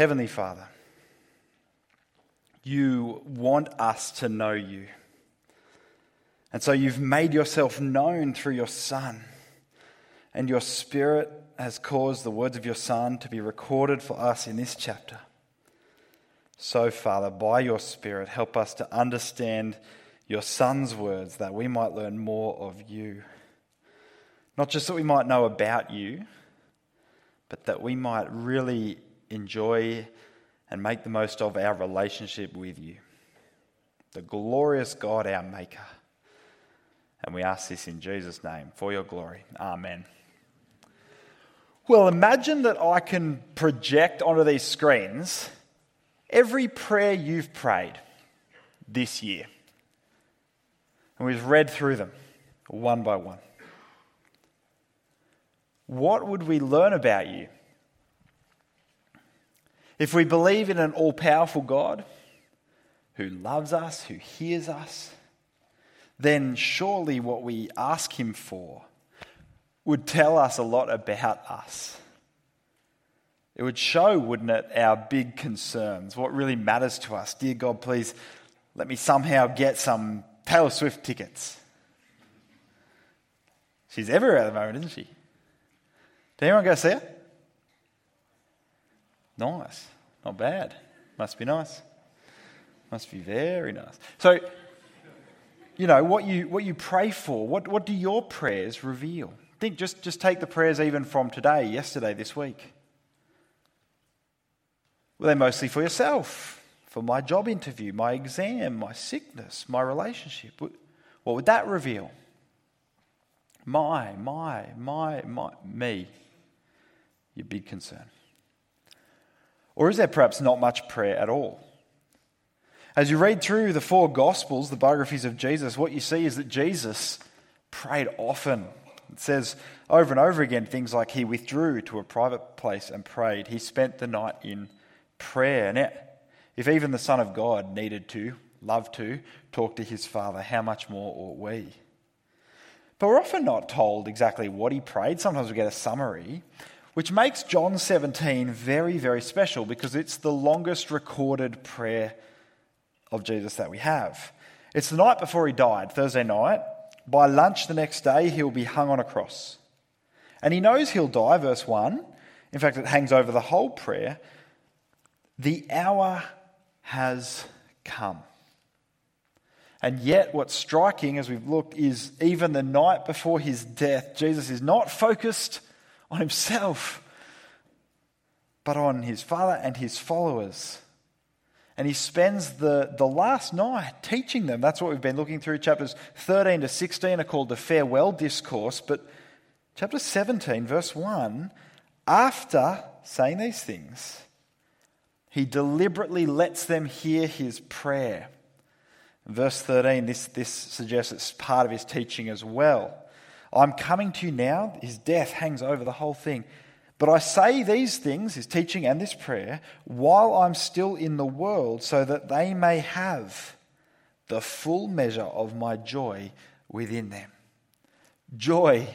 Heavenly Father, you want us to know you. And so you've made yourself known through your Son, and your Spirit has caused the words of your Son to be recorded for us in this chapter. So, Father, by your Spirit, help us to understand your Son's words that we might learn more of you. Not just that we might know about you, but that we might really enjoy and make the most of our relationship with you. The glorious God, our Maker. And we ask this in Jesus' name for your glory. Amen. Well, imagine that I can project onto these screens every prayer you've prayed this year. And we've read through them one by one. What would we learn about you? If we believe in an all powerful God who loves us, who hears us, then surely what we ask Him for would tell us a lot about us. It would show, wouldn't it, our big concerns, what really matters to us. Dear God, please let me somehow get some Taylor Swift tickets. She's everywhere at the moment, isn't she? Did anyone go see her? Nice. Not bad. Must be nice. Must be very nice. So, you know, what you, what you pray for, what, what do your prayers reveal? Think, just, just take the prayers even from today, yesterday, this week. Were they mostly for yourself? For my job interview, my exam, my sickness, my relationship? What would that reveal? My, my, my, my, me. Your big concern. Or is there perhaps not much prayer at all? As you read through the four Gospels, the biographies of Jesus, what you see is that Jesus prayed often. It says over and over again things like he withdrew to a private place and prayed. He spent the night in prayer. Now, if even the Son of God needed to, loved to, talk to his Father, how much more ought we? But we're often not told exactly what he prayed. Sometimes we get a summary which makes John 17 very, very special because it's the longest recorded prayer of Jesus that we have. It's the night before he died, Thursday night. By lunch the next day, he'll be hung on a cross. And he knows he'll die, verse 1. In fact, it hangs over the whole prayer. The hour has come. And yet, what's striking as we've looked is even the night before his death, Jesus is not focused on himself, but on his Father and his followers. And he spends the, the last night teaching them. That's what we've been looking through. Chapters 13 to 16 are called the farewell discourse. But chapter 17, verse 1, after saying these things, he deliberately lets them hear his prayer. verse 13, this, this suggests it's part of his teaching as well. I'm coming to you now. His death hangs over the whole thing. But I say these things, his teaching and this prayer, while I'm still in the world, so that they may have the full measure of my joy within them. Joy.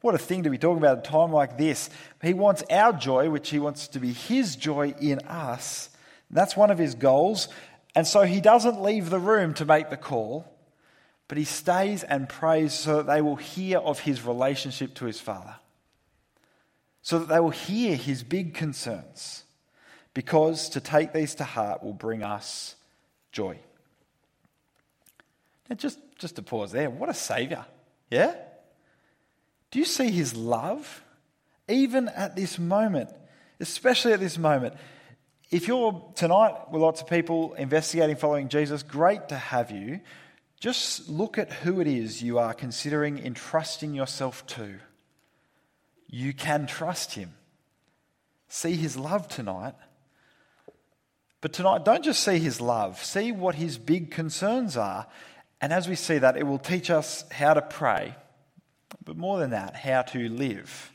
What a thing to be talking about at a time like this. He wants our joy, which he wants to be his joy in us. That's one of his goals. And so he doesn't leave the room to make the call. But he stays and prays so that they will hear of his relationship to his Father, so that they will hear his big concerns, because to take these to heart will bring us joy. Now, just, just to pause there, what a Savior, yeah? Do you see his love? Even at this moment, especially at this moment. If you're tonight with lots of people investigating following Jesus, great to have you. Just look at who it is you are considering entrusting yourself to. You can trust him. See his love tonight. But tonight, don't just see his love, see what his big concerns are. And as we see that, it will teach us how to pray, but more than that, how to live.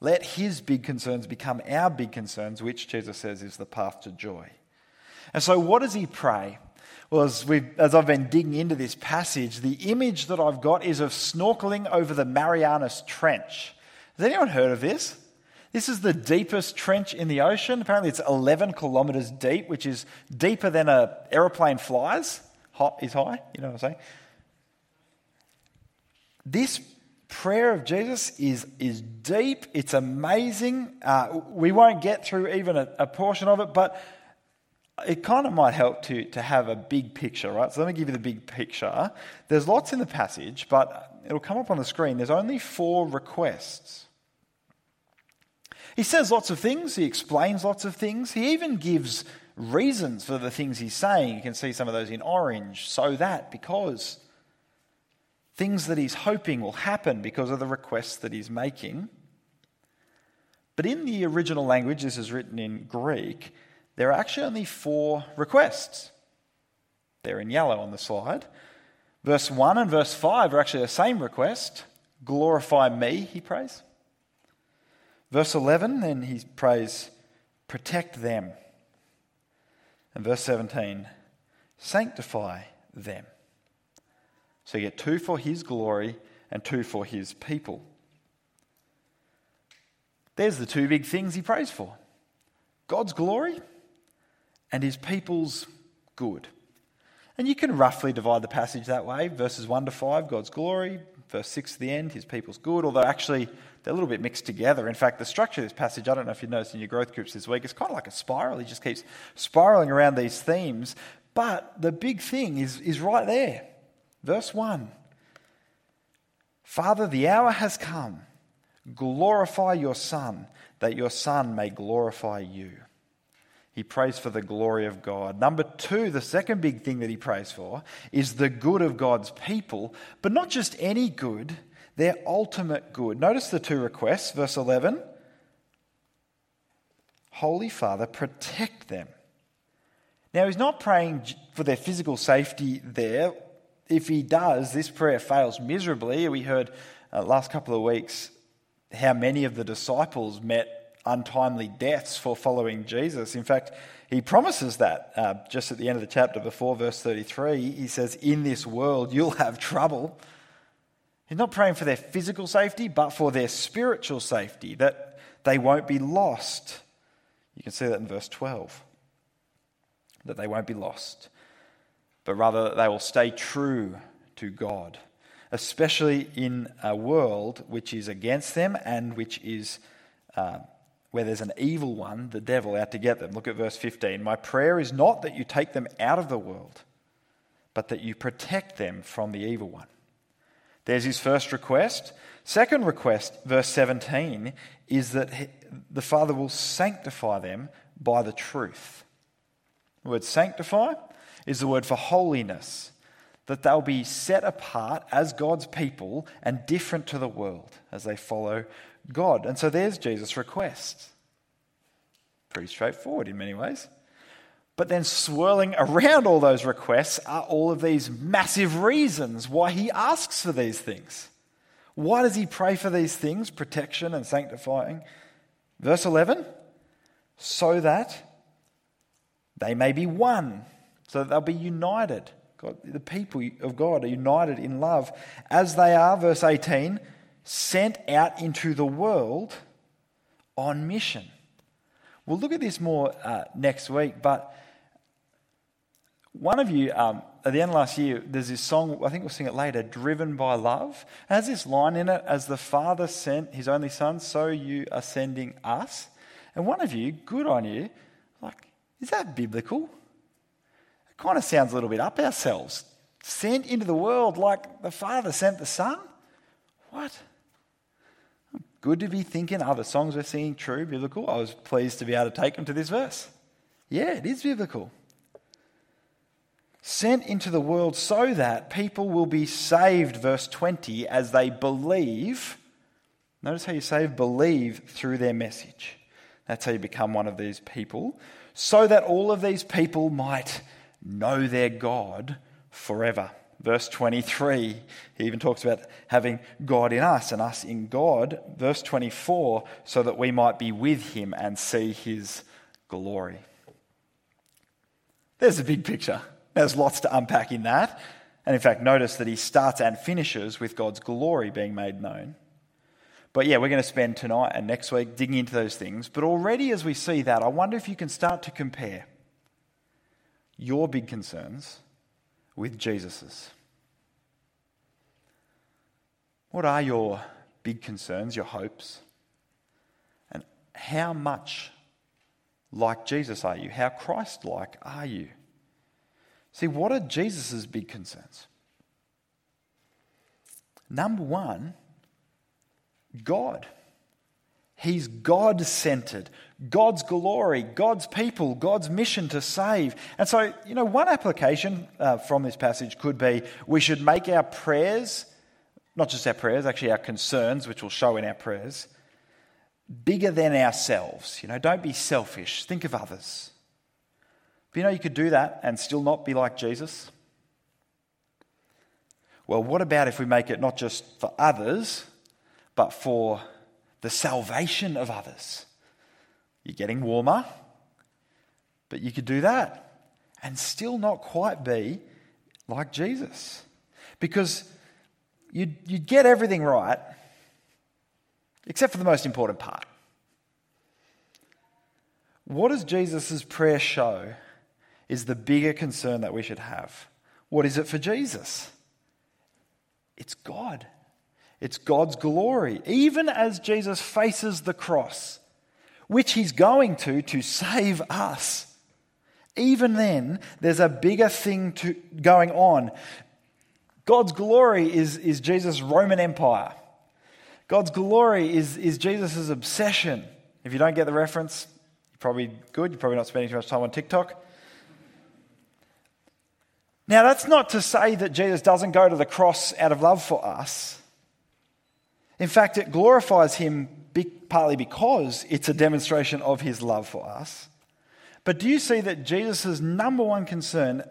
Let his big concerns become our big concerns, which Jesus says is the path to joy. And so, what does he pray? Well, as, as, I've been digging into this passage, the image that I've got is of snorkeling over the Marianas Trench. Has anyone heard of this? This is the deepest trench in the ocean. Apparently, it's 11 kilometers deep, which is deeper than an aeroplane flies, Hot is high. You know what I'm saying? This prayer of Jesus is, is deep, it's amazing. Uh, we won't get through even a, a portion of it, but it kind of might help to, to have a big picture, right? So let me give you the big picture. There's lots in the passage, but it'll come up on the screen. There's only four requests. He says lots of things, he explains lots of things, he even gives reasons for the things he's saying. You can see some of those in orange. So that, because. Things that he's hoping will happen because of the requests that he's making. But in the original language, this is written in Greek, there are actually only four requests. They're in yellow on the slide. Verse 1 and verse 5 are actually the same request. Glorify me, he prays. Verse 11, then he prays, protect them. And verse 17, sanctify them. So you get two for his glory and two for his people. There's the two big things he prays for God's glory and his people's good. And you can roughly divide the passage that way verses 1 to 5, God's glory, verse 6 to the end, his people's good, although actually they're a little bit mixed together. In fact, the structure of this passage, I don't know if you noticed in your growth groups this week, it's kind of like a spiral. He just keeps spiraling around these themes. But the big thing is, is right there. Verse 1 Father, the hour has come. Glorify your Son, that your Son may glorify you. He prays for the glory of God. Number two, the second big thing that he prays for is the good of God's people, but not just any good, their ultimate good. Notice the two requests, verse 11 Holy Father, protect them. Now, he's not praying for their physical safety there. If he does, this prayer fails miserably. We heard uh, last couple of weeks how many of the disciples met untimely deaths for following Jesus. In fact, he promises that uh, just at the end of the chapter before verse 33. He says, In this world you'll have trouble. He's not praying for their physical safety, but for their spiritual safety, that they won't be lost. You can see that in verse 12. That they won't be lost, but rather that they will stay true to God, especially in a world which is against them and which is uh, where there's an evil one, the devil, out to get them. Look at verse 15. My prayer is not that you take them out of the world, but that you protect them from the evil one. There's his first request. Second request, verse 17, is that the Father will sanctify them by the truth. The word sanctify is the word for holiness, that they'll be set apart as God's people and different to the world as they follow God. And so there's Jesus' request. Pretty straightforward in many ways. But then swirling around all those requests are all of these massive reasons why he asks for these things. Why does he pray for these things, protection and sanctifying? Verse 11, so that they may be one, so that they'll be united. God, the people of God are united in love as they are, verse 18, sent out into the world on mission. We'll look at this more uh, next week, but one of you, um, at the end of last year, there's this song, I think we'll sing it later, Driven by Love. It has this line in it, as the Father sent his only Son, so you are sending us. And one of you, good on you, like, is that biblical? It kind of sounds a little bit up ourselves. Sent into the world like the Father sent the Son? What? Good to be thinking, are the songs we're singing true, biblical? I was pleased to be able to take them to this verse. Yeah, it is biblical. Sent into the world so that people will be saved, verse 20, as they believe. Notice how you say believe through their message. That's how you become one of these people. So that all of these people might know their God forever. Verse 23, he even talks about having God in us and us in God. Verse 24, so that we might be with him and see his glory. There's a big picture. There's lots to unpack in that. And in fact, notice that he starts and finishes with God's glory being made known. But yeah, we're going to spend tonight and next week digging into those things. But already as we see that, I wonder if you can start to compare your big concerns with Jesus's. What are your big concerns, your hopes? And how much like Jesus are you? How Christ like are you? See, what are Jesus' big concerns? Number one, God. He's God centered, God's glory, God's people, God's mission to save. And so, you know, one application uh, from this passage could be we should make our prayers, not just our prayers, actually our concerns, which will show in our prayers, bigger than ourselves. You know, don't be selfish, think of others. But you know, you could do that and still not be like Jesus. Well, what about if we make it not just for others, but for the salvation of others? You're getting warmer, but you could do that and still not quite be like Jesus. Because you'd, you'd get everything right, except for the most important part. What does Jesus' prayer show is the bigger concern that we should have? What is it for Jesus? It's God. It's God's glory. Even as Jesus faces the cross, which he's going to to save us, even then, there's a bigger thing to, going on. God's glory is, is Jesus' Roman Empire. God's glory is, is Jesus' obsession. If you don't get the reference, you're probably good. You're probably not spending too much time on TikTok. Now, that's not to say that Jesus doesn't go to the cross out of love for us. In fact, it glorifies him partly because it's a demonstration of his love for us. But do you see that Jesus' number one concern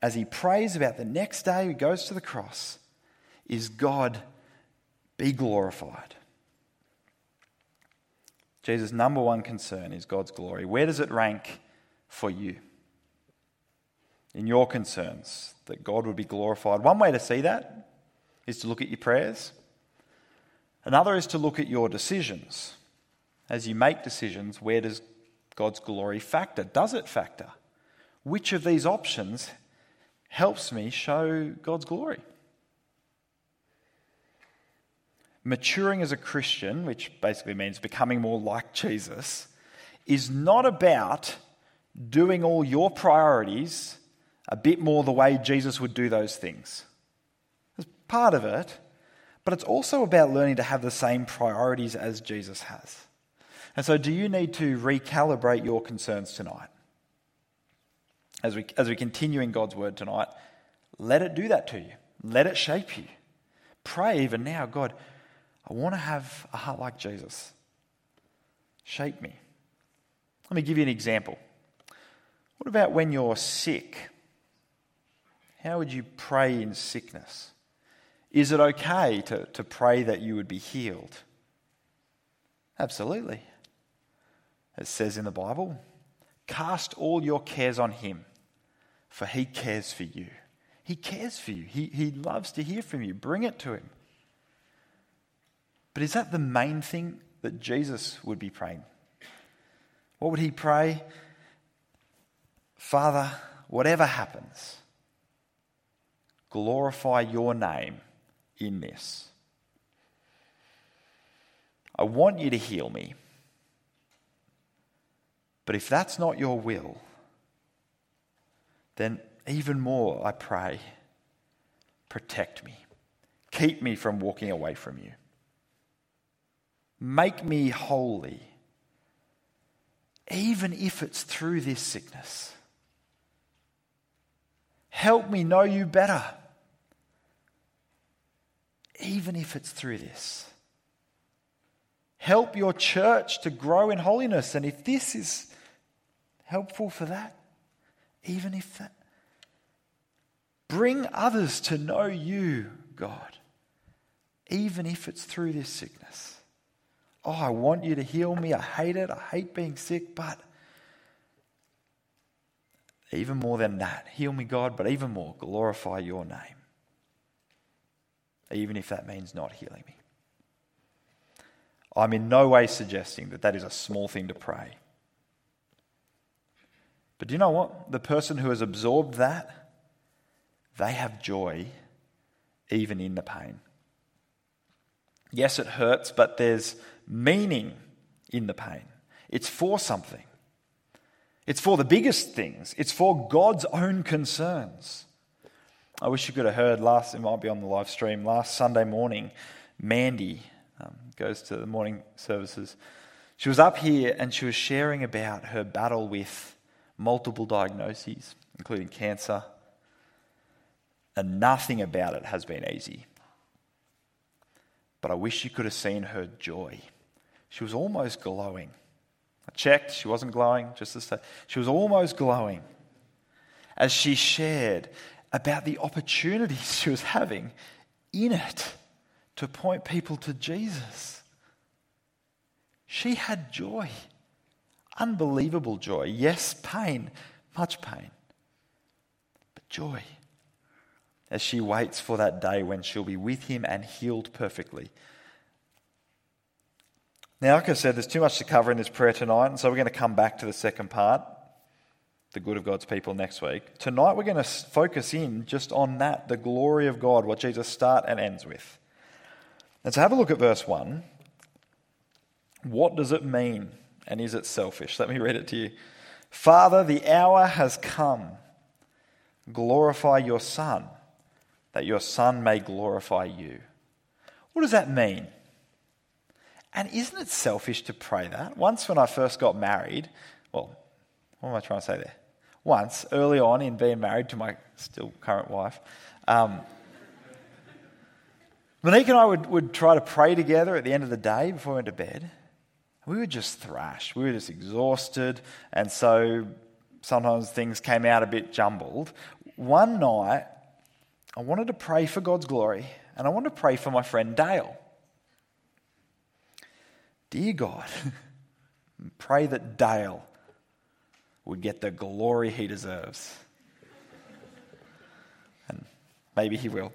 as he prays about the next day he goes to the cross is God be glorified? Jesus' number one concern is God's glory. Where does it rank for you? in your concerns, that God would be glorified. One way to see that is to look at your prayers. Another is to look at your decisions. As you make decisions, where does God's glory factor? Does it factor? Which of these options helps me show God's glory? Maturing as a Christian, which basically means becoming more like Jesus, is not about doing all your priorities a bit more the way Jesus would do those things. It's part of it, but it's also about learning to have the same priorities as Jesus has. And so, do you need to recalibrate your concerns tonight? As we, as we continue in God's word tonight, let it do that to you. Let it shape you. Pray even now, God, I want to have a heart like Jesus. Shape me. Let me give you an example. What about when you're sick? How would you pray in sickness? Is it okay to, to pray that you would be healed? Absolutely. It says in the Bible, cast all your cares on him, for he cares for you. He cares for you. He, he loves to hear from you. Bring it to him. But is that the main thing that Jesus would be praying? What would he pray? Father, whatever happens, glorify your name in this. I want you to heal me. But if that's not your will, then even more, I pray, protect me. Keep me from walking away from you. Make me holy, even if it's through this sickness. Help me know you better even if it's through this. Help your church to grow in holiness. And if this is helpful for that, even if that, bring others to know you, God, even if it's through this sickness. Oh, I want you to heal me. I hate it. I hate being sick, but even more than that, heal me, God, but even more, glorify your name even if that means not healing me. I'm in no way suggesting that that is a small thing to pray. But do you know what? The person who has absorbed that, they have joy even in the pain. Yes, it hurts, but there's meaning in the pain. It's for something. It's for the biggest things. It's for God's own concerns. I wish you could have heard last, it might be on the live stream, last Sunday morning, Mandy um, goes to the morning services. She was up here and she was sharing about her battle with multiple diagnoses, including cancer, and nothing about it has been easy. But I wish you could have seen her joy. She was almost glowing. I checked, she wasn't glowing, just to say. She was almost glowing as she shared about the opportunities she was having in it to point people to Jesus. She had joy, unbelievable joy. Yes, pain, much pain, but joy as she waits for that day when she'll be with him and healed perfectly. Now, like I said, there's too much to cover in this prayer tonight, and so we're going to come back to the second part, the good of God's people, next week. Tonight, we're going to focus in just on that, the glory of God, what Jesus starts and ends with. And so have a look at verse 1. What does it mean, and is it selfish? Let me read it to you. Father, the hour has come. Glorify your Son that your Son may glorify you. What does that mean? And isn't it selfish to pray that? Once, when I first got married, well, what am I trying to say there? Once, early on in being married to my still current wife, um, Monique and I would, would try to pray together at the end of the day before we went to bed. We were just thrashed. We were just exhausted. And so sometimes things came out a bit jumbled. One night, I wanted to pray for God's glory, and I wanted to pray for my friend Dale. Dear God, pray that Dale would get the glory he deserves. And maybe he will.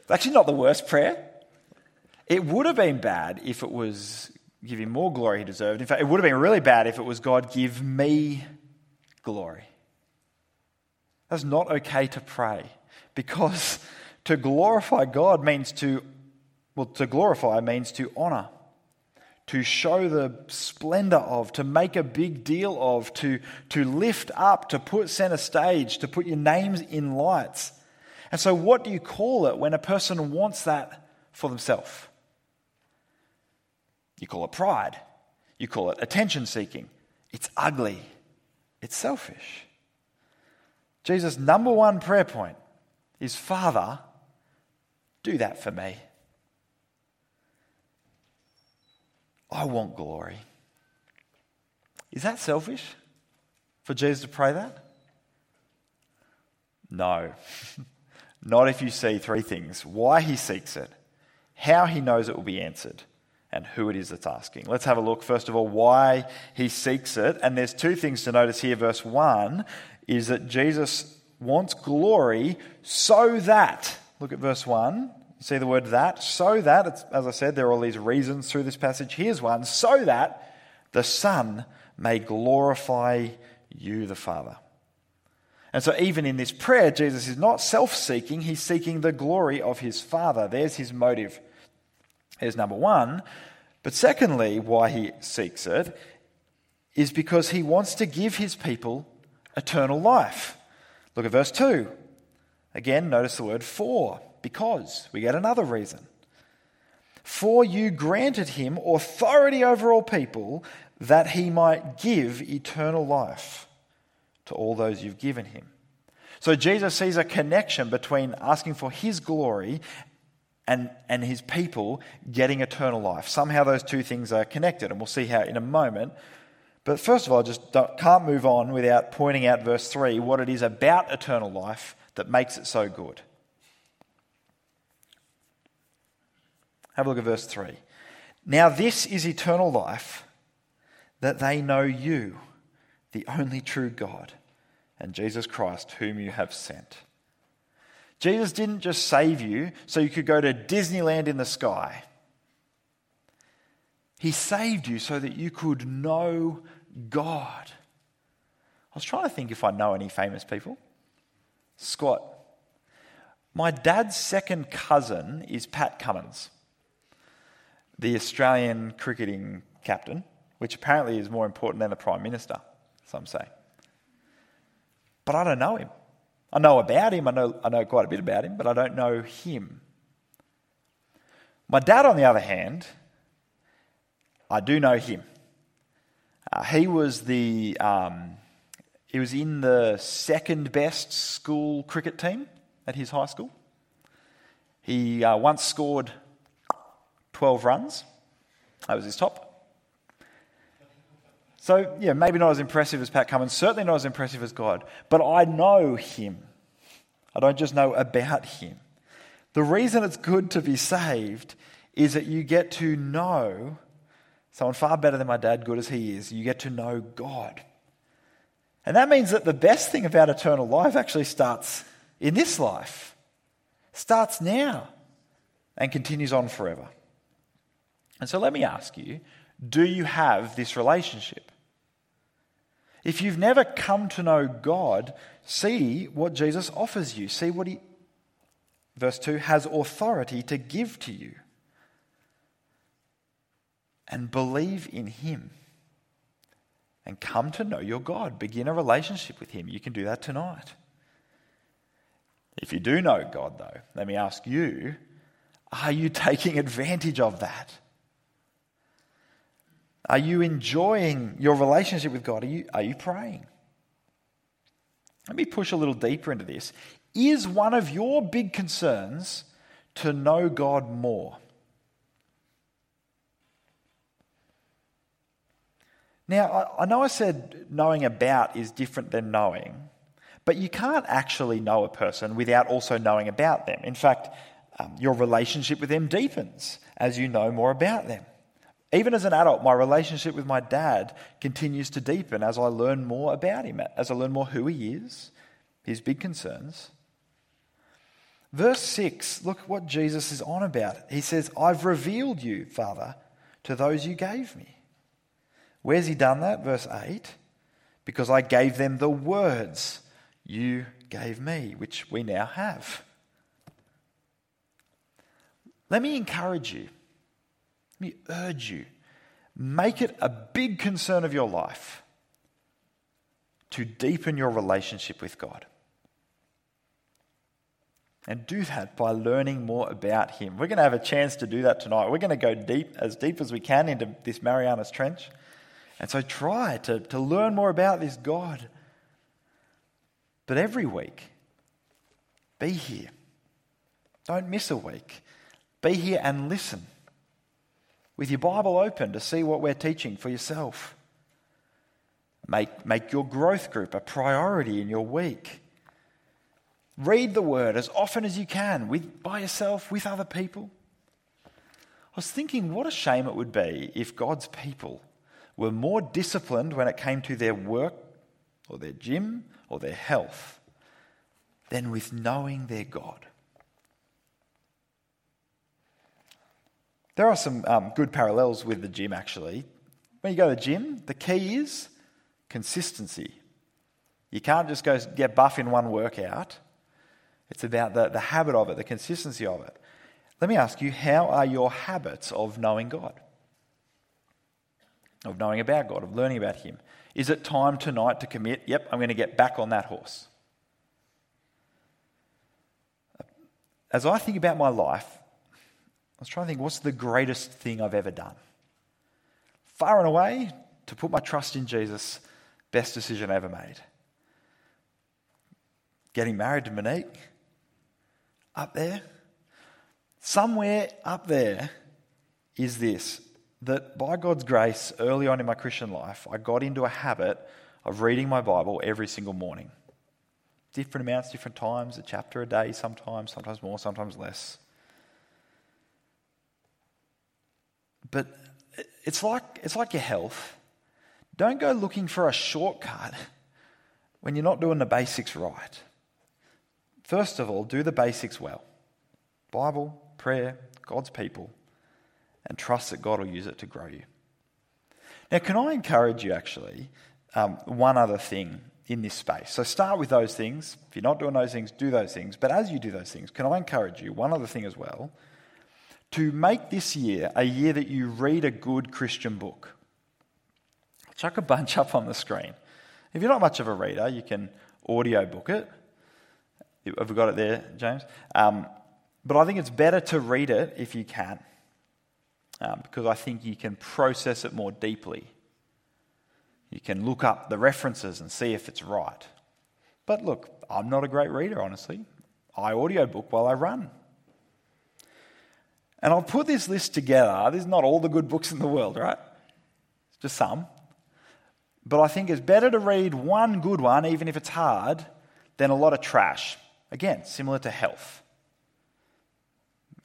It's actually not the worst prayer. It would have been bad if it was give him more glory he deserved. In fact, it would have been really bad if it was God, give me glory. That's not okay to pray because to glorify God means to, well, to glorify means to honor, to show the splendor of, to make a big deal of, to, to lift up, to put center stage, to put your names in lights. And so, what do you call it when a person wants that for themselves? You call it pride. You call it attention seeking. It's ugly. It's selfish. Jesus' number one prayer point is Father, do that for me. I want glory. Is that selfish for Jesus to pray that? No. Not if you see three things why he seeks it, how he knows it will be answered, and who it is that's asking. Let's have a look, first of all, why he seeks it. And there's two things to notice here. Verse 1 is that Jesus wants glory so that, look at verse 1. See the word that? So that, as I said, there are all these reasons through this passage. Here's one so that the Son may glorify you, the Father. And so, even in this prayer, Jesus is not self seeking, he's seeking the glory of his Father. There's his motive. Here's number one. But secondly, why he seeks it is because he wants to give his people eternal life. Look at verse 2. Again, notice the word for, because. We get another reason. For you granted him authority over all people that he might give eternal life to all those you've given him. So Jesus sees a connection between asking for his glory and, and his people getting eternal life. Somehow those two things are connected, and we'll see how in a moment. But first of all, I just can't move on without pointing out verse 3 what it is about eternal life that makes it so good. Have a look at verse 3. Now, this is eternal life, that they know you, the only true God, and Jesus Christ, whom you have sent. Jesus didn't just save you so you could go to Disneyland in the sky. He saved you so that you could know God. I was trying to think if I know any famous people. Squat. My dad's second cousin is Pat Cummins, the Australian cricketing captain, which apparently is more important than the Prime Minister, some say. But I don't know him. I know about him, I know, I know quite a bit about him, but I don't know him. My dad, on the other hand, I do know him. Uh, he was the um, he was in the second best school cricket team at his high school. He uh, once scored 12 runs. That was his top. So, yeah, maybe not as impressive as Pat Cummins, certainly not as impressive as God, but I know him. I don't just know about him. The reason it's good to be saved is that you get to know someone far better than my dad, good as he is. You get to know God. And that means that the best thing about eternal life actually starts in this life, starts now, and continues on forever. And so let me ask you do you have this relationship? If you've never come to know God, see what Jesus offers you. See what he, verse 2, has authority to give to you. And believe in him. And come to know your God. Begin a relationship with him. You can do that tonight. If you do know God, though, let me ask you are you taking advantage of that? Are you enjoying your relationship with God? Are you, are you praying? Let me push a little deeper into this. Is one of your big concerns to know God more? Now, I know I said knowing about is different than knowing, but you can't actually know a person without also knowing about them. In fact, um, your relationship with them deepens as you know more about them. Even as an adult, my relationship with my dad continues to deepen as I learn more about him, as I learn more who he is, his big concerns. Verse 6, look what Jesus is on about. He says, I've revealed you, Father, to those you gave me. Where's he done that? Verse 8, because I gave them the words you gave me, which we now have. Let me encourage you let me urge you make it a big concern of your life to deepen your relationship with God. And do that by learning more about Him. We're going to have a chance to do that tonight. We're going to go deep, as deep as we can, into this Marianas Trench. And so try to, to learn more about this God. But every week, be here. Don't miss a week. Be here and listen with your Bible open to see what we're teaching for yourself. Make, make your growth group a priority in your week. Read the word as often as you can, with, by yourself, with other people. I was thinking, what a shame it would be if God's people were more disciplined when it came to their work or their gym or their health than with knowing their God. There are some um, good parallels with the gym, actually. When you go to the gym, the key is consistency. You can't just go get buff in one workout. It's about the, the habit of it, the consistency of it. Let me ask you, how are your habits of knowing God? Of knowing about God, of learning about Him? Is it time tonight to commit, yep, I'm going to get back on that horse? As I think about my life, I was trying to think, what's the greatest thing I've ever done? Far and away, to put my trust in Jesus, best decision I ever made. Getting married to Monique, up there. Somewhere up there is this that by God's grace, early on in my Christian life, I got into a habit of reading my Bible every single morning. Different amounts, different times, a chapter a day, sometimes, sometimes more, sometimes less. But it's like, it's like your health. Don't go looking for a shortcut when you're not doing the basics right. First of all, do the basics well Bible, prayer, God's people. and trust that God will use it to grow you. Now, can I encourage you actually, um, one other thing in this space? So, start with those things. If you're not doing those things, do those things. But as you do those things, can I encourage you, one other thing as well, to make this year a year that you read a good Christian book? Chuck a bunch up on the screen. If you're not much of a reader, you can audio book it. Have we got it there, James? Um, but I think it's better to read it if you can, um, because I think you can process it more deeply. You can look up the references and see if it's right. But look, I'm not a great reader, honestly. I audiobook while I run. And I've put this list together. This is not all the good books in the world, right? It's just some. But I think it's better to read one good one, even if it's hard, than a lot of trash. Again, similar to health.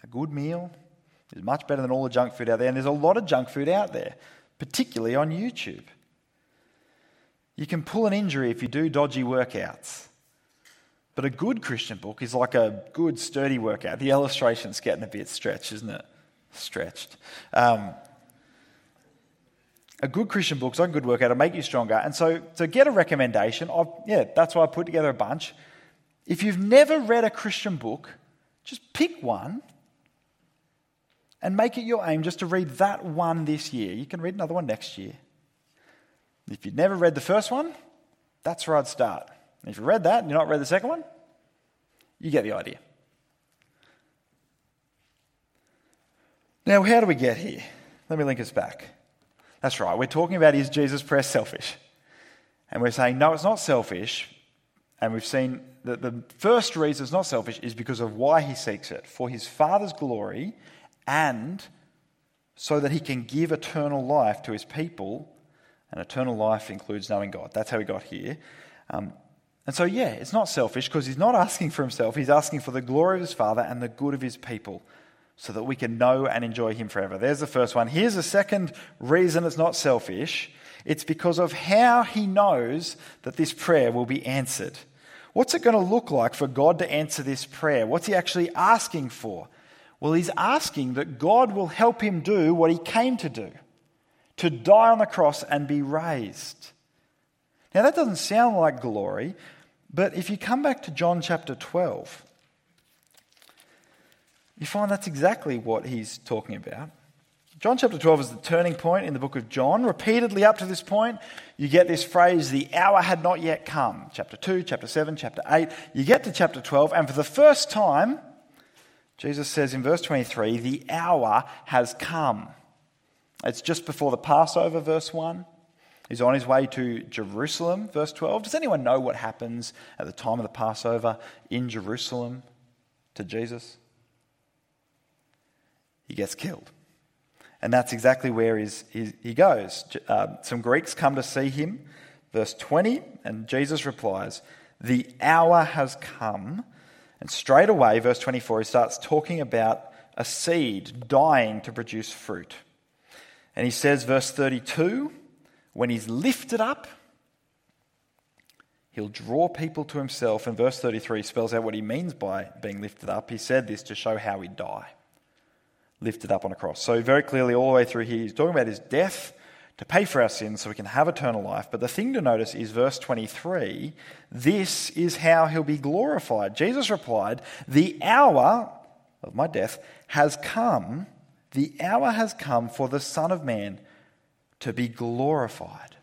A good meal is much better than all the junk food out there, and there's a lot of junk food out there, particularly on YouTube. You can pull an injury if you do dodgy workouts. But a good Christian book is like a good, sturdy workout. The illustration's getting a bit stretched, isn't it? Stretched. Um, a good Christian book is like a good workout. It'll make you stronger. And so, to get a recommendation, I've, yeah, that's why I put together a bunch. If you've never read a Christian book, just pick one and make it your aim just to read that one this year. You can read another one next year. If you've never read the first one, that's where I'd start. If you've read that and you've not read the second one, you get the idea. Now, how do we get here? Let me link us back. That's right. We're talking about is Jesus' prayer selfish? And we're saying, no, it's not selfish. And we've seen that the first reason it's not selfish is because of why he seeks it for his Father's glory and so that he can give eternal life to his people. And eternal life includes knowing God. That's how we got here. Um, and so, yeah, it's not selfish because he's not asking for himself. He's asking for the glory of his Father and the good of his people so that we can know and enjoy Him forever. There's the first one. Here's the second reason it's not selfish it's because of how He knows that this prayer will be answered. What's it going to look like for God to answer this prayer? What's He actually asking for? Well, He's asking that God will help Him do what He came to do to die on the cross and be raised. Now, that doesn't sound like glory, but if you come back to John chapter 12, you find that's exactly what he's talking about. John chapter 12 is the turning point in the book of John. Repeatedly up to this point, you get this phrase, the hour had not yet come. Chapter 2, chapter 7, chapter 8. You get to chapter 12, and for the first time, Jesus says in verse 23, the hour has come. It's just before the Passover, verse 1. He's on his way to Jerusalem, verse 12. Does anyone know what happens at the time of the Passover in Jerusalem to Jesus? he gets killed. And that's exactly where he's, he, goes. Uh, some Greeks come to see him. Verse 20, and Jesus replies, The hour has come. And straight away, verse 24, he starts talking about a seed dying to produce fruit. And he says, verse 32, when he's lifted up, he'll draw people to himself. And verse 33 spells out what he means by being lifted up. He said this to show how he'd die lifted up on a cross. So, very clearly, all the way through here, he's talking about his death to pay for our sins so we can have eternal life. But the thing to notice is verse 23 this is how he'll be glorified. Jesus replied, The hour of my death has come, the hour has come for the Son of Man to be glorified.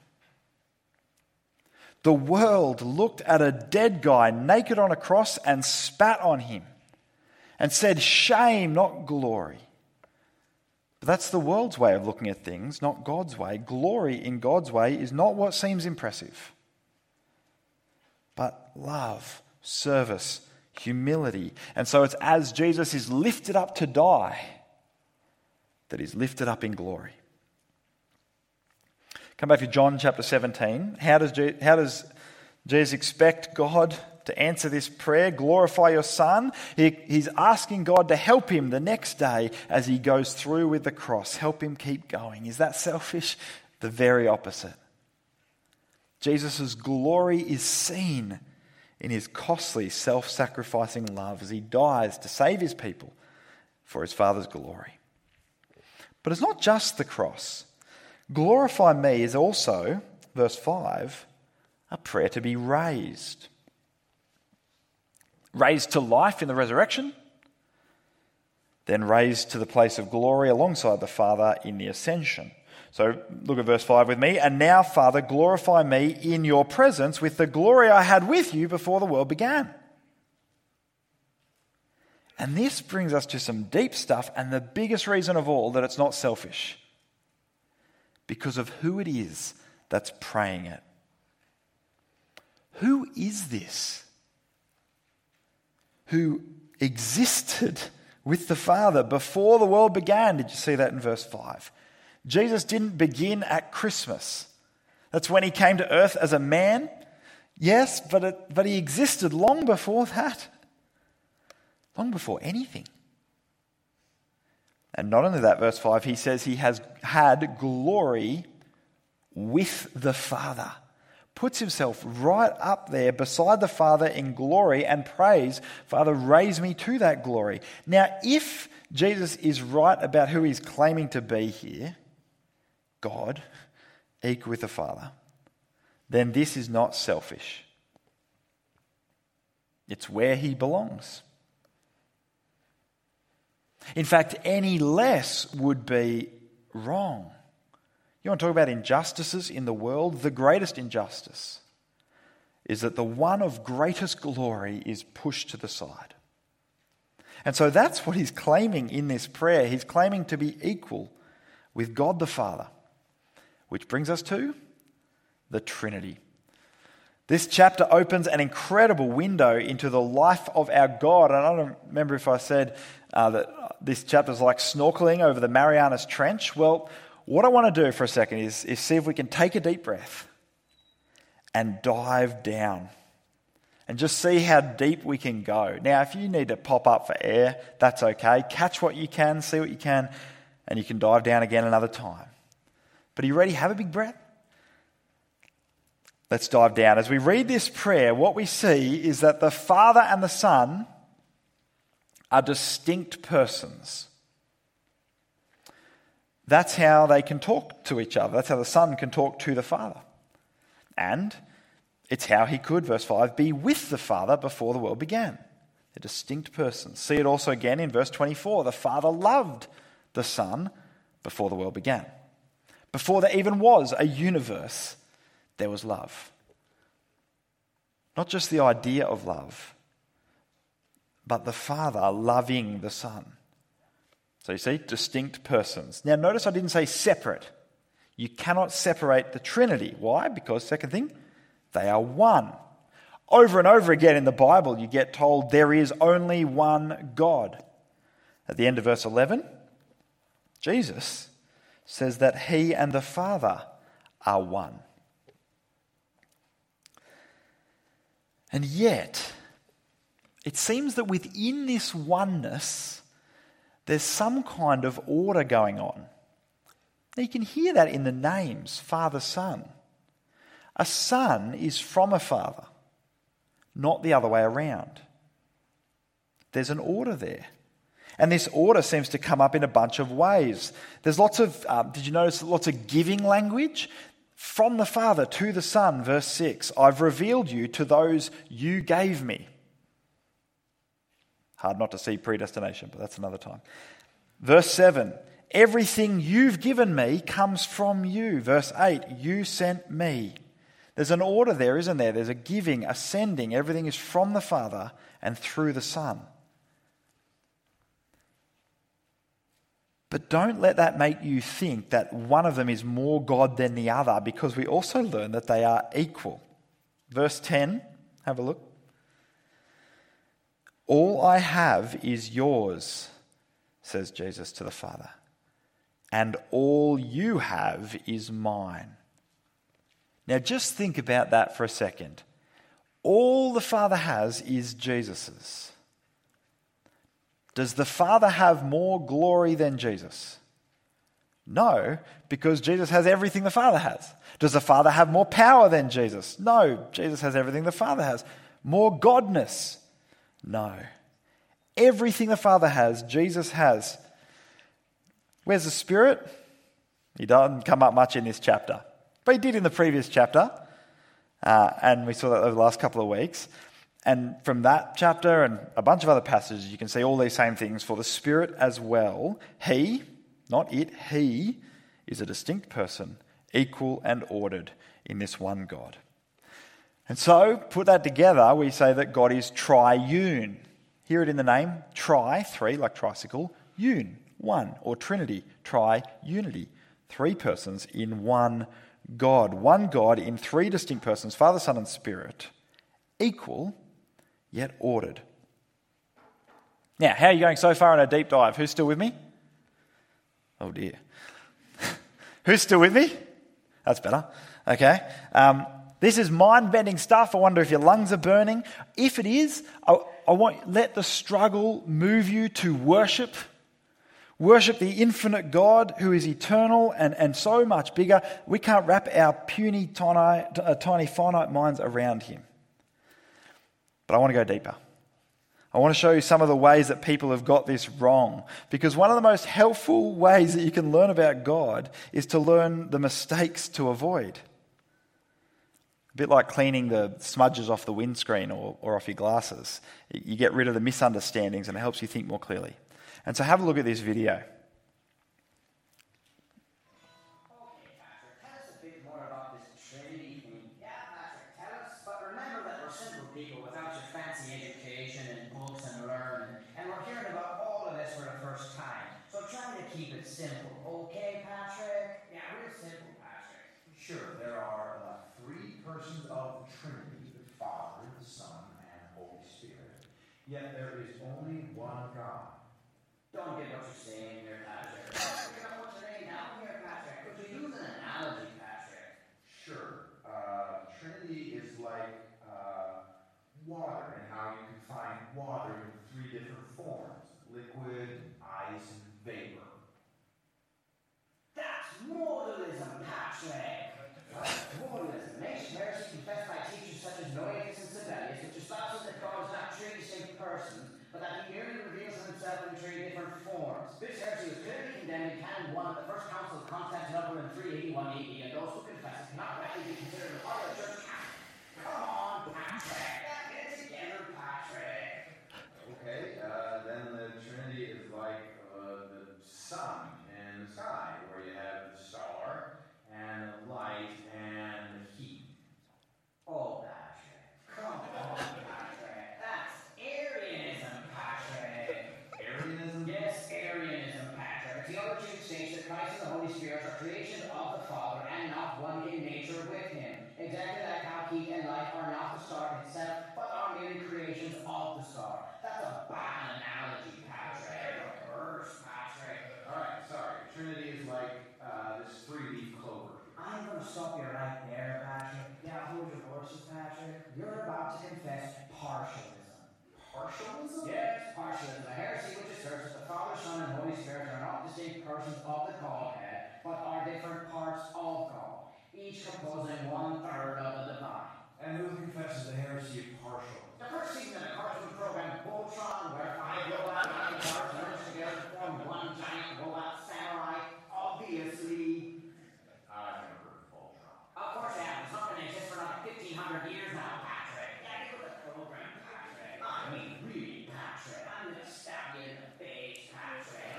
The world looked at a dead guy naked on a cross and spat on him and said, Shame, not glory. But that's the world's way of looking at things, not God's way. Glory in God's way is not what seems impressive, but love, service, humility. And so it's as Jesus is lifted up to die that he's lifted up in glory. Come back to John chapter 17. How does, how does Jesus expect God to answer this prayer, glorify your son. He, he's asking God to help him the next day as he goes through with the cross. Help him keep going. Is that selfish? The very opposite. Jesus' glory is seen in his costly, self sacrificing love as he dies to save his people for his Father's glory. But it's not just the cross. Glorify me is also, verse 5, a prayer to be raised. Raised to life in the resurrection, then raised to the place of glory alongside the Father in the ascension. So look at verse 5 with me. And now, Father, glorify me in your presence with the glory I had with you before the world began. And this brings us to some deep stuff, and the biggest reason of all that it's not selfish because of who it is that's praying it. Who is this? Who existed with the Father before the world began? Did you see that in verse 5? Jesus didn't begin at Christmas. That's when he came to earth as a man. Yes, but, it, but he existed long before that, long before anything. And not only that, verse 5, he says he has had glory with the Father. Puts himself right up there beside the Father in glory and prays, Father, raise me to that glory. Now, if Jesus is right about who he's claiming to be here, God, equal with the Father, then this is not selfish. It's where he belongs. In fact, any less would be wrong. You want to talk about injustices in the world? The greatest injustice is that the one of greatest glory is pushed to the side. And so that's what he's claiming in this prayer. He's claiming to be equal with God the Father. Which brings us to the Trinity. This chapter opens an incredible window into the life of our God. And I don't remember if I said uh, that this chapter is like snorkeling over the Marianas Trench. Well, what I want to do for a second is, is see if we can take a deep breath and dive down and just see how deep we can go. Now, if you need to pop up for air, that's okay. Catch what you can, see what you can, and you can dive down again another time. But are you ready? Have a big breath. Let's dive down. As we read this prayer, what we see is that the Father and the Son are distinct persons. That's how they can talk to each other. That's how the Son can talk to the Father. And it's how he could, verse 5, be with the Father before the world began. They're distinct persons. See it also again in verse 24. The Father loved the Son before the world began. Before there even was a universe, there was love. Not just the idea of love, but the Father loving the Son. So you see, distinct persons. Now, notice I didn't say separate. You cannot separate the Trinity. Why? Because, second thing, they are one. Over and over again in the Bible, you get told there is only one God. At the end of verse 11, Jesus says that he and the Father are one. And yet, it seems that within this oneness, there's some kind of order going on. Now, you can hear that in the names Father, Son. A son is from a father, not the other way around. There's an order there. And this order seems to come up in a bunch of ways. There's lots of, um, did you notice lots of giving language? From the Father to the Son, verse 6 I've revealed you to those you gave me. Hard not to see predestination, but that's another time. Verse 7 Everything you've given me comes from you. Verse 8 You sent me. There's an order there, isn't there? There's a giving, a sending. Everything is from the Father and through the Son. But don't let that make you think that one of them is more God than the other, because we also learn that they are equal. Verse 10, have a look. All I have is yours, says Jesus to the Father, and all you have is mine. Now just think about that for a second. All the Father has is Jesus's. Does the Father have more glory than Jesus? No, because Jesus has everything the Father has. Does the Father have more power than Jesus? No, Jesus has everything the Father has. More godness? No. Everything the Father has, Jesus has. Where's the Spirit? He doesn't come up much in this chapter, but he did in the previous chapter. Uh, and we saw that over the last couple of weeks. And from that chapter and a bunch of other passages, you can see all these same things. For the Spirit as well, He, not it, He is a distinct person, equal and ordered in this one God. And so, put that together, we say that God is triune. Hear it in the name tri, three, like tricycle, un, one, or Trinity, tri, unity. Three persons in one God. One God in three distinct persons, Father, Son, and Spirit, equal yet ordered. Now, how are you going so far in a deep dive? Who's still with me? Oh dear. Who's still with me? That's better. Okay. Um, this is mind bending stuff. I wonder if your lungs are burning. If it is, I, I want let the struggle move you to worship. Worship the infinite God who is eternal and, and so much bigger. We can't wrap our puny, tiny, uh, tiny, finite minds around him. But I want to go deeper. I want to show you some of the ways that people have got this wrong. Because one of the most helpful ways that you can learn about God is to learn the mistakes to avoid. A bit like cleaning the smudges off the windscreen or, or off your glasses. You get rid of the misunderstandings and it helps you think more clearly. And so have a look at this video. Yet there is only one God. Don't get what you're saying here, Patrick. Figure out what you're laying down here, Patrick. Could you use an analogy, Patrick? Sure. Uh, Trinity is like uh, water and how you can find water in three different forms liquid, ice, and vapor. That's modalism, Patrick. modalism. Nation heresy confessed by teachers such as Noetus and Sabellius, which espouses that God is not three distinct persons, but that he merely reveals himself in three different forms. This heresy was clearly condemned in Canon 1 of the First Council of Constantinople in 381 AD, and also who confess it cannot rightly be considered a part of the Church Come on, Patrick. Get it together, Patrick. Okay, uh, then the Trinity is like uh, the sun in the sky, where you have the star and the light and the heat. Oh, Patrick. Come on, Patrick. That's Arianism, Patrick. Arianism? Yes, Arianism, Patrick. Theology states that Christ and the Holy Spirit are creations of the Father and not one in nature with him. Exactly like how heat and light are not the star itself, but are merely creations of the star. That's a bad analogy, Patrick. Reverse, Patrick. Alright, sorry. Trinity is like uh, this three leaf clover. I'm going to stop you right there, Patrick. Yeah, hold your horses, Patrick. You're about to confess partialism. Partialism? Yes, partialism, a heresy which asserts that the Father, Son, and Holy Spirit are not distinct persons of the Godhead, but are different parts of God, each composing one third of the divine. And who confesses the heresy of partialism? The first season of the cartoon program Voltron, where five robot giant parts merge together to form one giant robot samurai, obviously. I've never heard of Voltron. Of course they have. It's not going to exist for another 1,500 years now, Patrick. Yeah, get with the program, Patrick. I mean, really, Patrick. I'm going to stab you in the face, Patrick.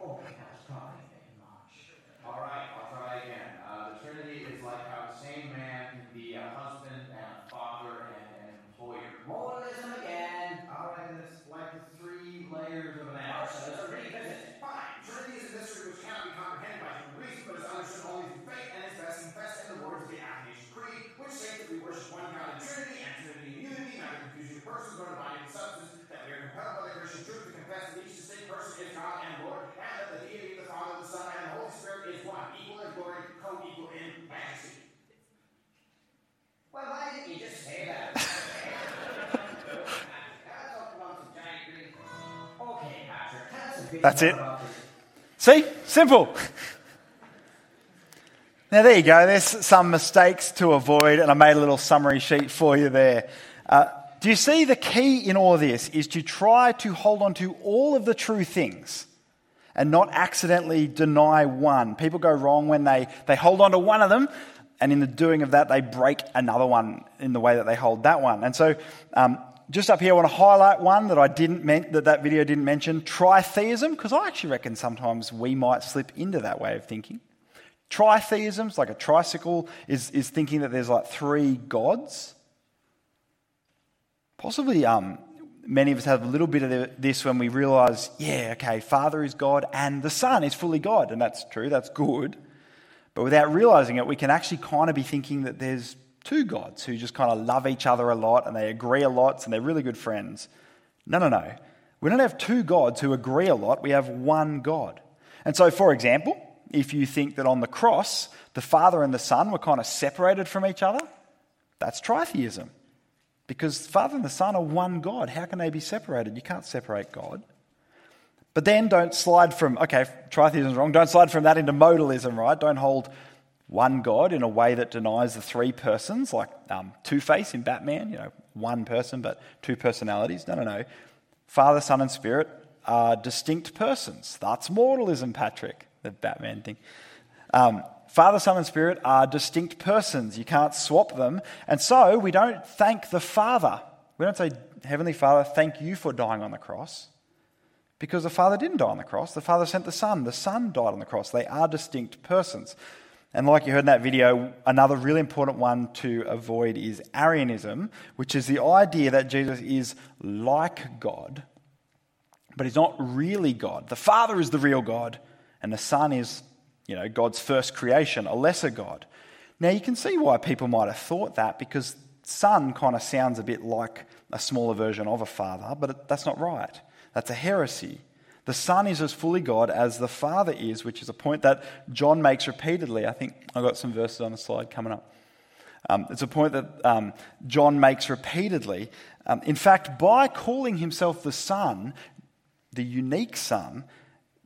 okay, that was probably a bit much. Alright, I'll try again. Uh, the Trinity is like how the same man can be a husband and a father and an employer. Modalism again. Alright, then it's like the three layers of an apple. Partialism revisit. Fine. Trinity is a mystery which cannot be comprehended by human reason, but is understood only through faith and is best confessed in the words of the Athanasian Creed, which states that we worship one God in Trinity and Trinity in unity, neither confusing the persons nor dividing the substance, that we are compelled by the Christian truth to confess that each distinct person is God and Lord, and that the deity of the Father, the Son, and the Holy Spirit is one, equal in glory, co-equal in majesty. Well, why didn't you just say that? That's it. See? Simple. Now, there you go. There's some mistakes to avoid, and I made a little summary sheet for you there. Uh, do you see the key in all of this is to try to hold on to all of the true things and not accidentally deny one. People go wrong when they, they hold on to one of them, and in the doing of that, they break another one in the way that they hold that one. And so, um, just up here, I want to highlight one that I didn't men- that that video didn't mention: tritheism, because I actually reckon sometimes we might slip into that way of thinking. Tritheism's like a tricycle is, is thinking that there's like three gods. Possibly um, many of us have a little bit of this when we realize, yeah, okay, Father is God and the Son is fully God. And that's true, that's good. But without realizing it, we can actually kind of be thinking that there's two gods who just kind of love each other a lot and they agree a lot and they're really good friends. No, no, no. We don't have two gods who agree a lot, we have one God. And so, for example, if you think that on the cross, the Father and the Son were kind of separated from each other, that's tritheism. Because the Father and the Son are one God. How can they be separated? You can't separate God. But then don't slide from, okay, tritheism is wrong, don't slide from that into modalism, right? Don't hold one God in a way that denies the three persons, like um, Two Face in Batman, you know, one person but two personalities. No, no, no. Father, Son, and Spirit are distinct persons. That's modalism, Patrick the Batman thing. Um, Father, Son, and Spirit are distinct persons. You can't swap them. And so we don't thank the Father. We don't say, Heavenly Father, thank you for dying on the cross. Because the Father didn't die on the cross. The Father sent the Son. The Son died on the cross. They are distinct persons. And like you heard in that video, another really important one to avoid is Arianism, which is the idea that Jesus is like God, but he's not really God. The Father is the real God, and the Son is, you know, God's first creation, a lesser God. Now you can see why people might have thought that because Son kind of sounds a bit like a smaller version of a father, but that's not right. That's a heresy. The Son is as fully God as the Father is, which is a point that John makes repeatedly. I think I've got some verses on the slide coming up. Um, it's a point that um, John makes repeatedly. Um, in fact, by calling himself the Son, the unique Son,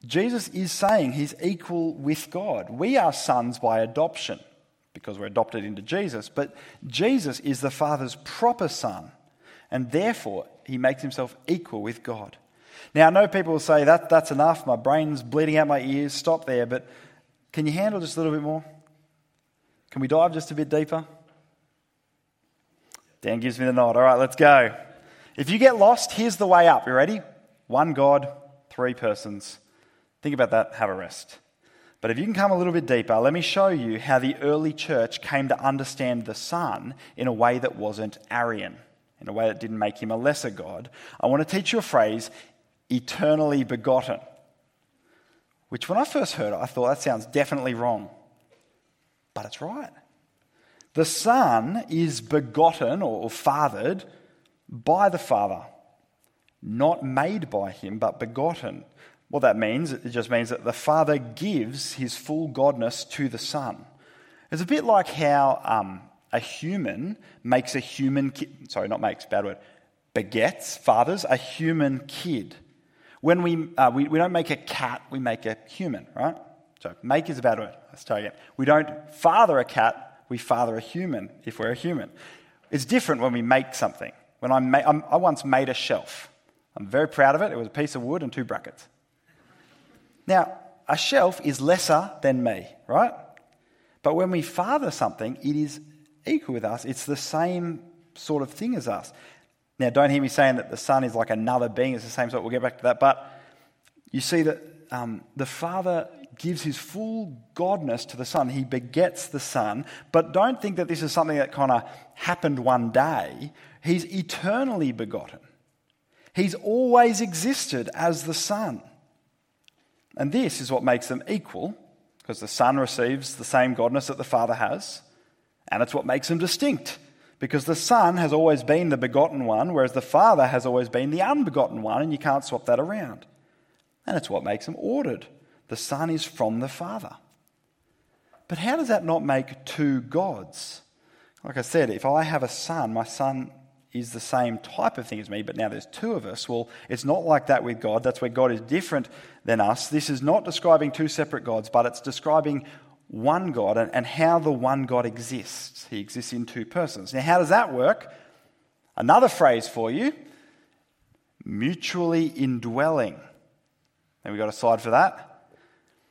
Jesus is saying he's equal with God. We are sons by adoption because we're adopted into Jesus, but Jesus is the Father's proper Son, and therefore he makes himself equal with God. Now, I know people will say that that's enough, my brain's bleeding out my ears, stop there, but can you handle just a little bit more? Can we dive just a bit deeper? Dan gives me the nod. All right, let's go. If you get lost, here's the way up. You ready? One God, three persons. Think about that, have a rest. But if you can come a little bit deeper, let me show you how the early church came to understand the Son in a way that wasn't Arian, in a way that didn't make him a lesser God. I want to teach you a phrase, eternally begotten, which when I first heard it, I thought that sounds definitely wrong. But it's right. The Son is begotten or fathered by the Father, not made by him, but begotten. What that means, it just means that the Father gives his full godness to the Son. It's a bit like how um, a human makes a human kid, sorry, not makes, bad word, begets, fathers, a human kid. When we, uh, we, we don't make a cat, we make a human, right? So make is a bad word. Let's try again. We don't father a cat, we father a human if we're a human. It's different when we make something. When I, ma- I once made a shelf. I'm very proud of it. It was a piece of wood and two brackets. Now, a shelf is lesser than me, right? But when we father something, it is equal with us. It's the same sort of thing as us. Now, don't hear me saying that the Son is like another being. It's the same sort. We'll get back to that. But you see that um, the Father gives his full godness to the Son. He begets the Son. But don't think that this is something that kind of happened one day. He's eternally begotten. He's always existed as the Son. And this is what makes them equal, because the Son receives the same godness that the Father has, and it's what makes them distinct, because the Son has always been the begotten one, whereas the Father has always been the unbegotten one, and you can't swap that around. And it's what makes them ordered. The Son is from the Father. But how does that not make two gods? Like I said, if I have a son, my son is the same type of thing as me, but now there's two of us. Well, it's not like that with God. That's where God is different than us. This is not describing two separate gods, but it's describing one God and, and how the one God exists. He exists in two persons. Now, how does that work? Another phrase for you mutually indwelling. And we got a slide for that.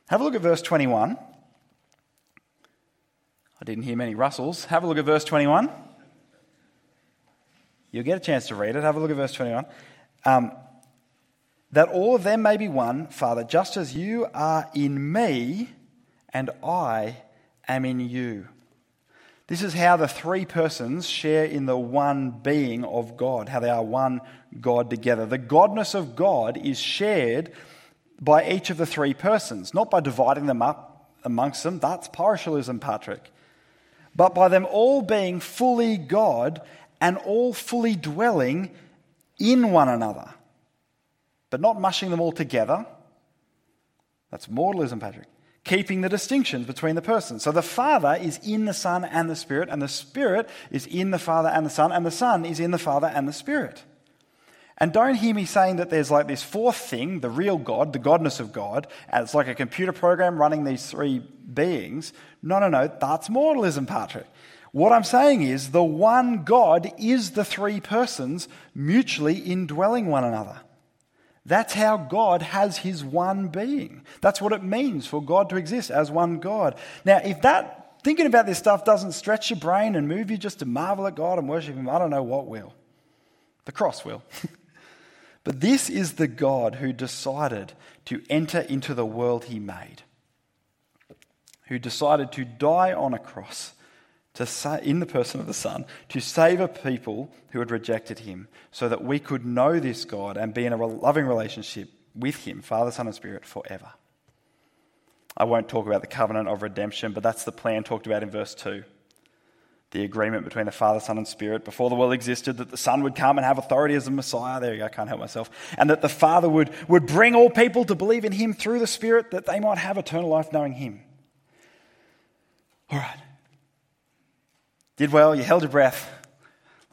Have a look at verse 21. I didn't hear many rustles. Have a look at verse 21. You'll get a chance to read it. Have a look at verse 21. Um, that all of them may be one, Father, just as you are in me and I am in you. This is how the three persons share in the one being of God, how they are one God together. The godness of God is shared by each of the three persons, not by dividing them up amongst them. That's partialism, Patrick. But by them all being fully God and all fully dwelling in one another, but not mushing them all together. That's modalism, Patrick keeping the distinctions between the persons. So the Father is in the Son and the Spirit, and the Spirit is in the Father and the Son, and the Son is in the Father and the Spirit. And don't hear me saying that there's like this fourth thing, the real God, the godness of God, and it's like a computer program running these three beings. No, no, no, that's modalism, Patrick. What I'm saying is the one God is the three persons mutually indwelling one another. That's how God has his one being. That's what it means for God to exist as one God. Now, if that, thinking about this stuff doesn't stretch your brain and move you just to marvel at God and worship him, I don't know what will. The cross will. but this is the God who decided to enter into the world he made, who decided to die on a cross to sa- in the person of the Son to save a people who had rejected him so that we could know this God and be in a loving relationship with him, Father, Son, and Spirit, forever. I won't talk about the covenant of redemption, but that's the plan talked about in verse 2. The agreement between the Father, Son, and Spirit before the world existed that the Son would come and have authority as the Messiah. There you go, I can't help myself. And that the Father would, would bring all people to believe in Him through the Spirit that they might have eternal life knowing Him. All right. Did well, you held your breath.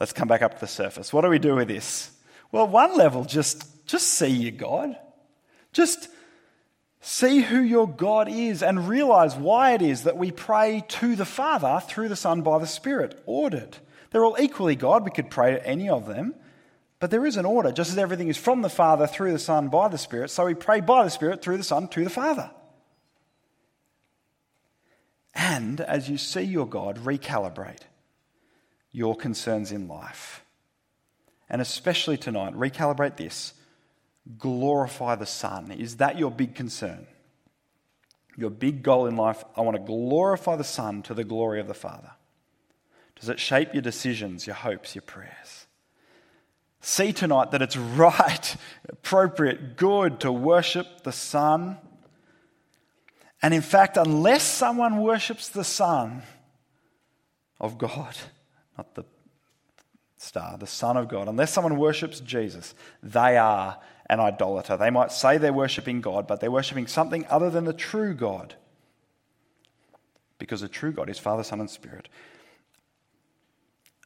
Let's come back up to the surface. What do we do with this? Well, one level, just, just see your God. Just see who your God is and realize why it is that we pray to the Father through the Son by the Spirit, ordered. They're all equally God. We could pray to any of them. But there is an order, just as everything is from the Father through the Son by the Spirit, so we pray by the Spirit through the Son to the Father. And as you see your God, recalibrate your concerns in life. And especially tonight, recalibrate this glorify the Son. Is that your big concern? Your big goal in life? I want to glorify the Son to the glory of the Father. Does it shape your decisions, your hopes, your prayers? See tonight that it's right, appropriate, good to worship the Son. And in fact, unless someone worships the Son of God, not the star, the Son of God. Unless someone worships Jesus, they are an idolater. They might say they're worshipping God, but they're worshipping something other than the true God. Because the true God is Father, Son, and Spirit.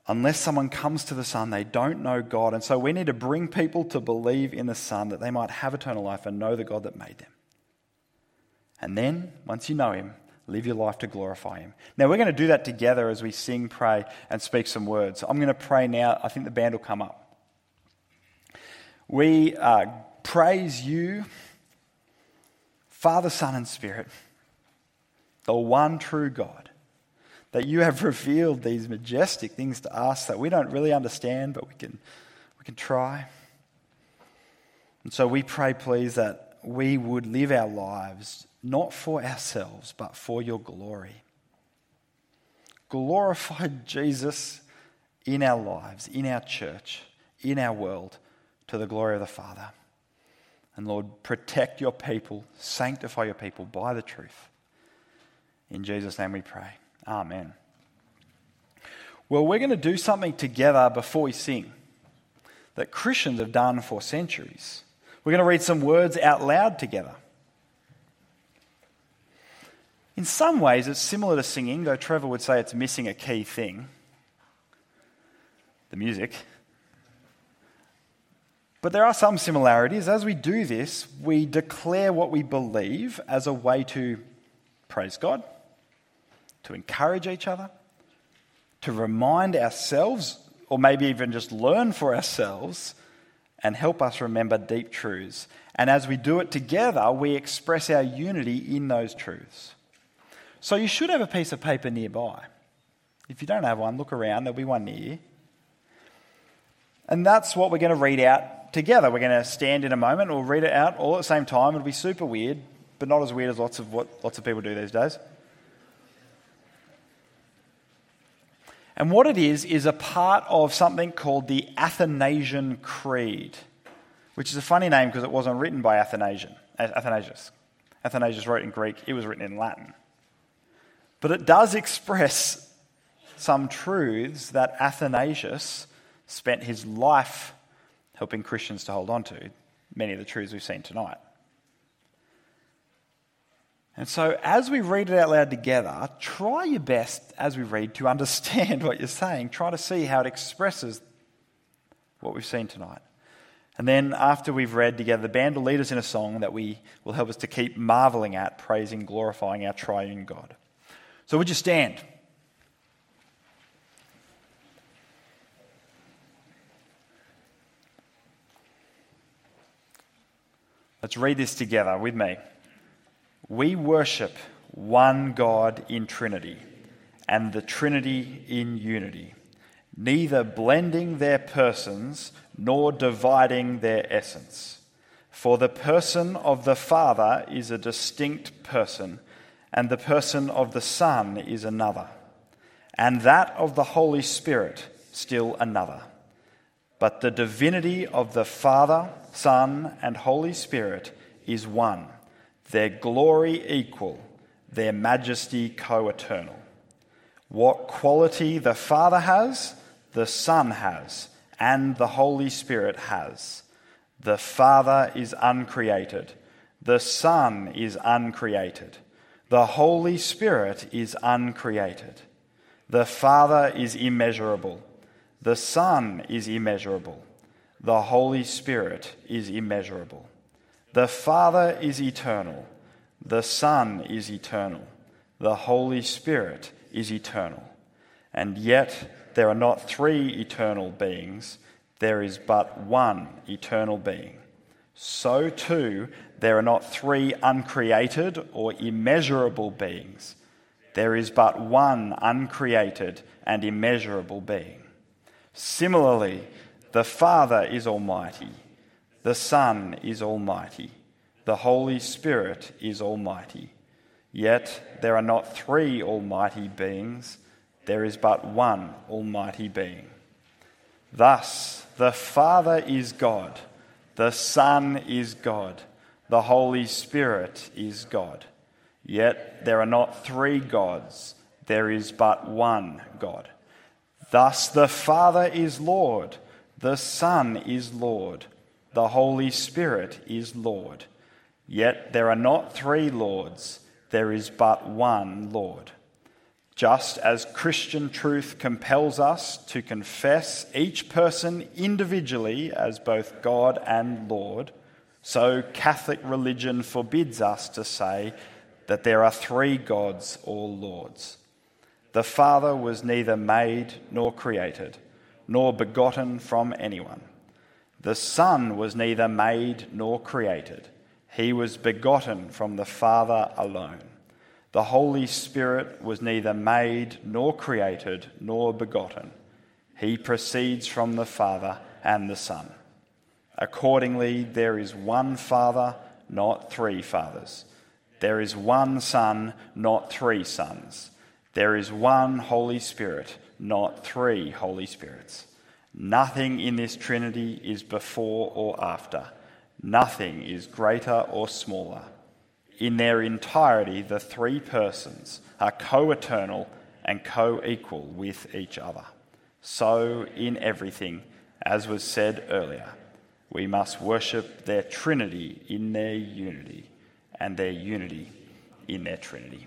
Unless someone comes to the Son, they don't know God. And so we need to bring people to believe in the Son that they might have eternal life and know the God that made them. And then, once you know Him, Live your life to glorify Him. Now, we're going to do that together as we sing, pray, and speak some words. I'm going to pray now. I think the band will come up. We uh, praise you, Father, Son, and Spirit, the one true God, that you have revealed these majestic things to us that we don't really understand, but we can, we can try. And so we pray, please, that we would live our lives not for ourselves, but for your glory. Glorify Jesus in our lives, in our church, in our world, to the glory of the Father. And Lord, protect your people, sanctify your people by the truth. In Jesus' name we pray. Amen. Well, we're going to do something together before we sing that Christians have done for centuries. We're going to read some words out loud together. In some ways, it's similar to singing, though Trevor would say it's missing a key thing the music. But there are some similarities. As we do this, we declare what we believe as a way to praise God, to encourage each other, to remind ourselves, or maybe even just learn for ourselves, and help us remember deep truths. And as we do it together, we express our unity in those truths. So you should have a piece of paper nearby. If you don't have one, look around, there'll be one near you. And that's what we're going to read out together. We're going to stand in a moment, we'll read it out all at the same time. It'll be super weird, but not as weird as lots of what lots of people do these days. And what it is, is a part of something called the Athanasian Creed, which is a funny name because it wasn't written by Athanasian, Athanasius. Athanasius wrote in Greek, it was written in Latin. But it does express some truths that Athanasius spent his life helping Christians to hold on to, many of the truths we've seen tonight. And so, as we read it out loud together, try your best as we read to understand what you're saying. Try to see how it expresses what we've seen tonight. And then, after we've read together, the band will lead us in a song that we will help us to keep marveling at, praising, glorifying our triune God. So, would you stand? Let's read this together with me. We worship one God in Trinity, and the Trinity in unity, neither blending their persons nor dividing their essence. For the person of the Father is a distinct person, and the person of the Son is another, and that of the Holy Spirit still another. But the divinity of the Father, Son, and Holy Spirit is one their glory equal, their majesty co eternal. What quality the Father has, the Son has, and the Holy Spirit has. The Father is uncreated, the Son is uncreated, the Holy Spirit is uncreated. The Father is immeasurable, the Son is immeasurable, the Holy Spirit is immeasurable. The Father is eternal, the Son is eternal, the Holy Spirit is eternal. And yet there are not three eternal beings, there is but one eternal being. So too, there are not three uncreated or immeasurable beings. There is but one uncreated and immeasurable being. Similarly, the Father is almighty the Son is almighty. The Holy Spirit is almighty. Yet there are not three almighty beings, there is but one almighty being. Thus, the Father is God, the Son is God, the Holy Spirit is God. Yet there are not three gods, there is but one God. Thus, the Father is Lord, the Son is Lord the Holy Spirit is Lord. Yet there are not three Lords, there is but one Lord. Just as Christian truth compels us to confess each person individually as both God and Lord, so Catholic religion forbids us to say that there are three gods or lords. The Father was neither made nor created, nor begotten from anyone. The Son was neither made nor created, he was begotten from the Father alone. The Holy Spirit was neither made nor created nor begotten, he proceeds from the Father and the Son. Accordingly, there is one Father, not three fathers. There is one Son, not three sons. There is one Holy Spirit, not three Holy Spirits. Nothing in this Trinity is before or after. Nothing is greater or smaller. In their entirety, the three persons are co eternal and co equal with each other. So, in everything, as was said earlier, we must worship their Trinity in their unity and their unity in their Trinity.